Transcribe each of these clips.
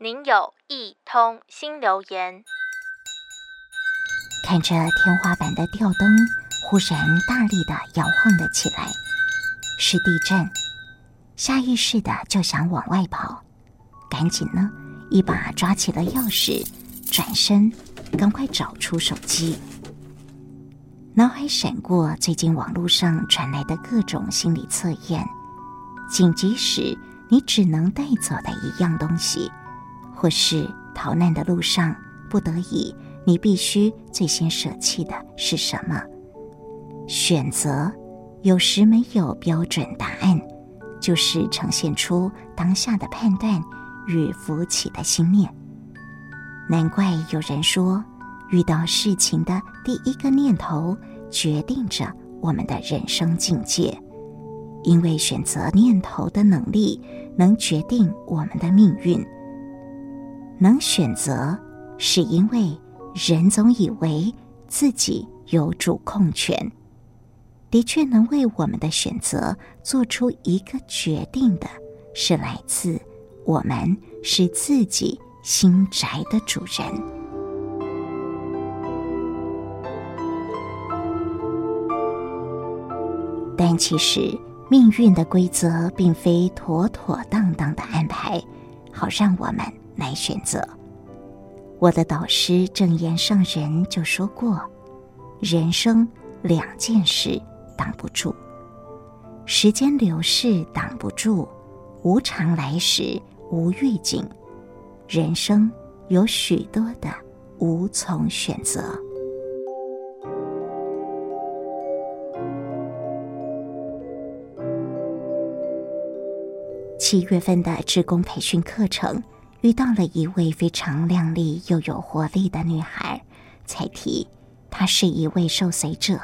您有一通新留言。看着天花板的吊灯忽然大力的摇晃了起来，是地震，下意识的就想往外跑，赶紧呢一把抓起了钥匙，转身赶快找出手机。脑海闪过最近网络上传来的各种心理测验，紧急时你只能带走的一样东西。或是逃难的路上，不得已，你必须最先舍弃的是什么？选择有时没有标准答案，就是呈现出当下的判断与浮起的心念。难怪有人说，遇到事情的第一个念头，决定着我们的人生境界，因为选择念头的能力，能决定我们的命运。能选择，是因为人总以为自己有主控权。的确，能为我们的选择做出一个决定的，是来自我们是自己心宅的主人。但其实，命运的规则并非妥妥当当的安排，好让我们。来选择。我的导师证严上人就说过：“人生两件事挡不住，时间流逝挡不住，无常来时无预警，人生有许多的无从选择。”七月份的职工培训课程。遇到了一位非常靓丽又有活力的女孩，才提她是一位受随者，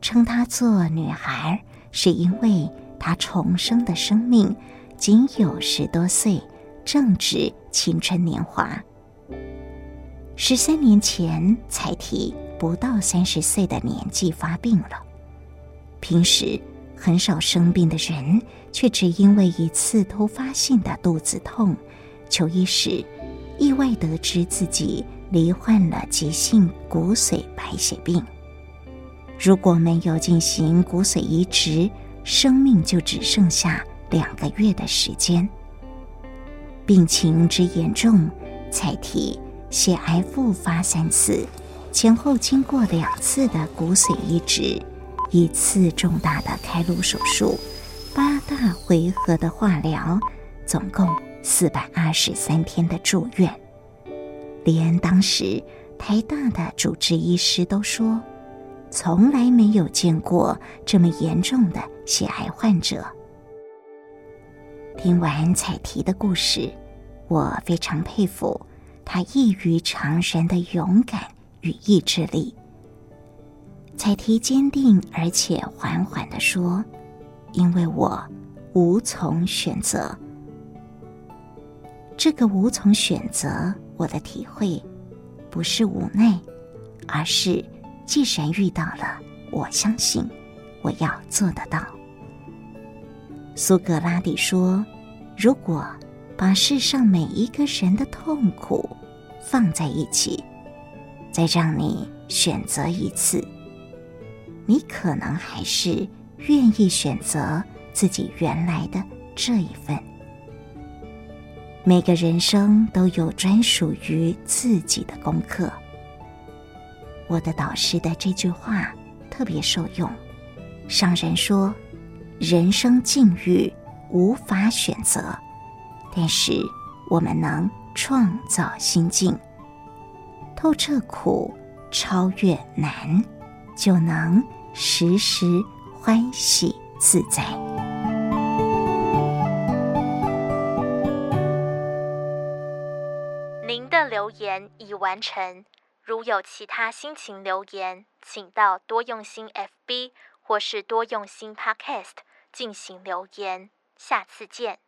称她做女孩，是因为她重生的生命仅有十多岁，正值青春年华。十三年前才提不到三十岁的年纪发病了，平时很少生病的人，却只因为一次突发性的肚子痛。求医时，意外得知自己罹患了急性骨髓白血病。如果没有进行骨髓移植，生命就只剩下两个月的时间。病情之严重，才提血癌复发三次，前后经过两次的骨髓移植，一次重大的开颅手术，八大回合的化疗，总共。四百二十三天的住院，连当时台大的主治医师都说，从来没有见过这么严重的血癌患者。听完彩提的故事，我非常佩服他异于常人的勇敢与意志力。彩提坚定而且缓缓地说：“因为我无从选择。”这个无从选择，我的体会不是无奈，而是既然遇到了，我相信我要做得到。苏格拉底说：“如果把世上每一个人的痛苦放在一起，再让你选择一次，你可能还是愿意选择自己原来的这一份。”每个人生都有专属于自己的功课。我的导师的这句话特别受用。上人说：“人生境遇无法选择，但是我们能创造心境，透彻苦，超越难，就能时时欢喜自在。”的留言已完成。如有其他心情留言，请到多用心 FB 或是多用心 Podcast 进行留言。下次见。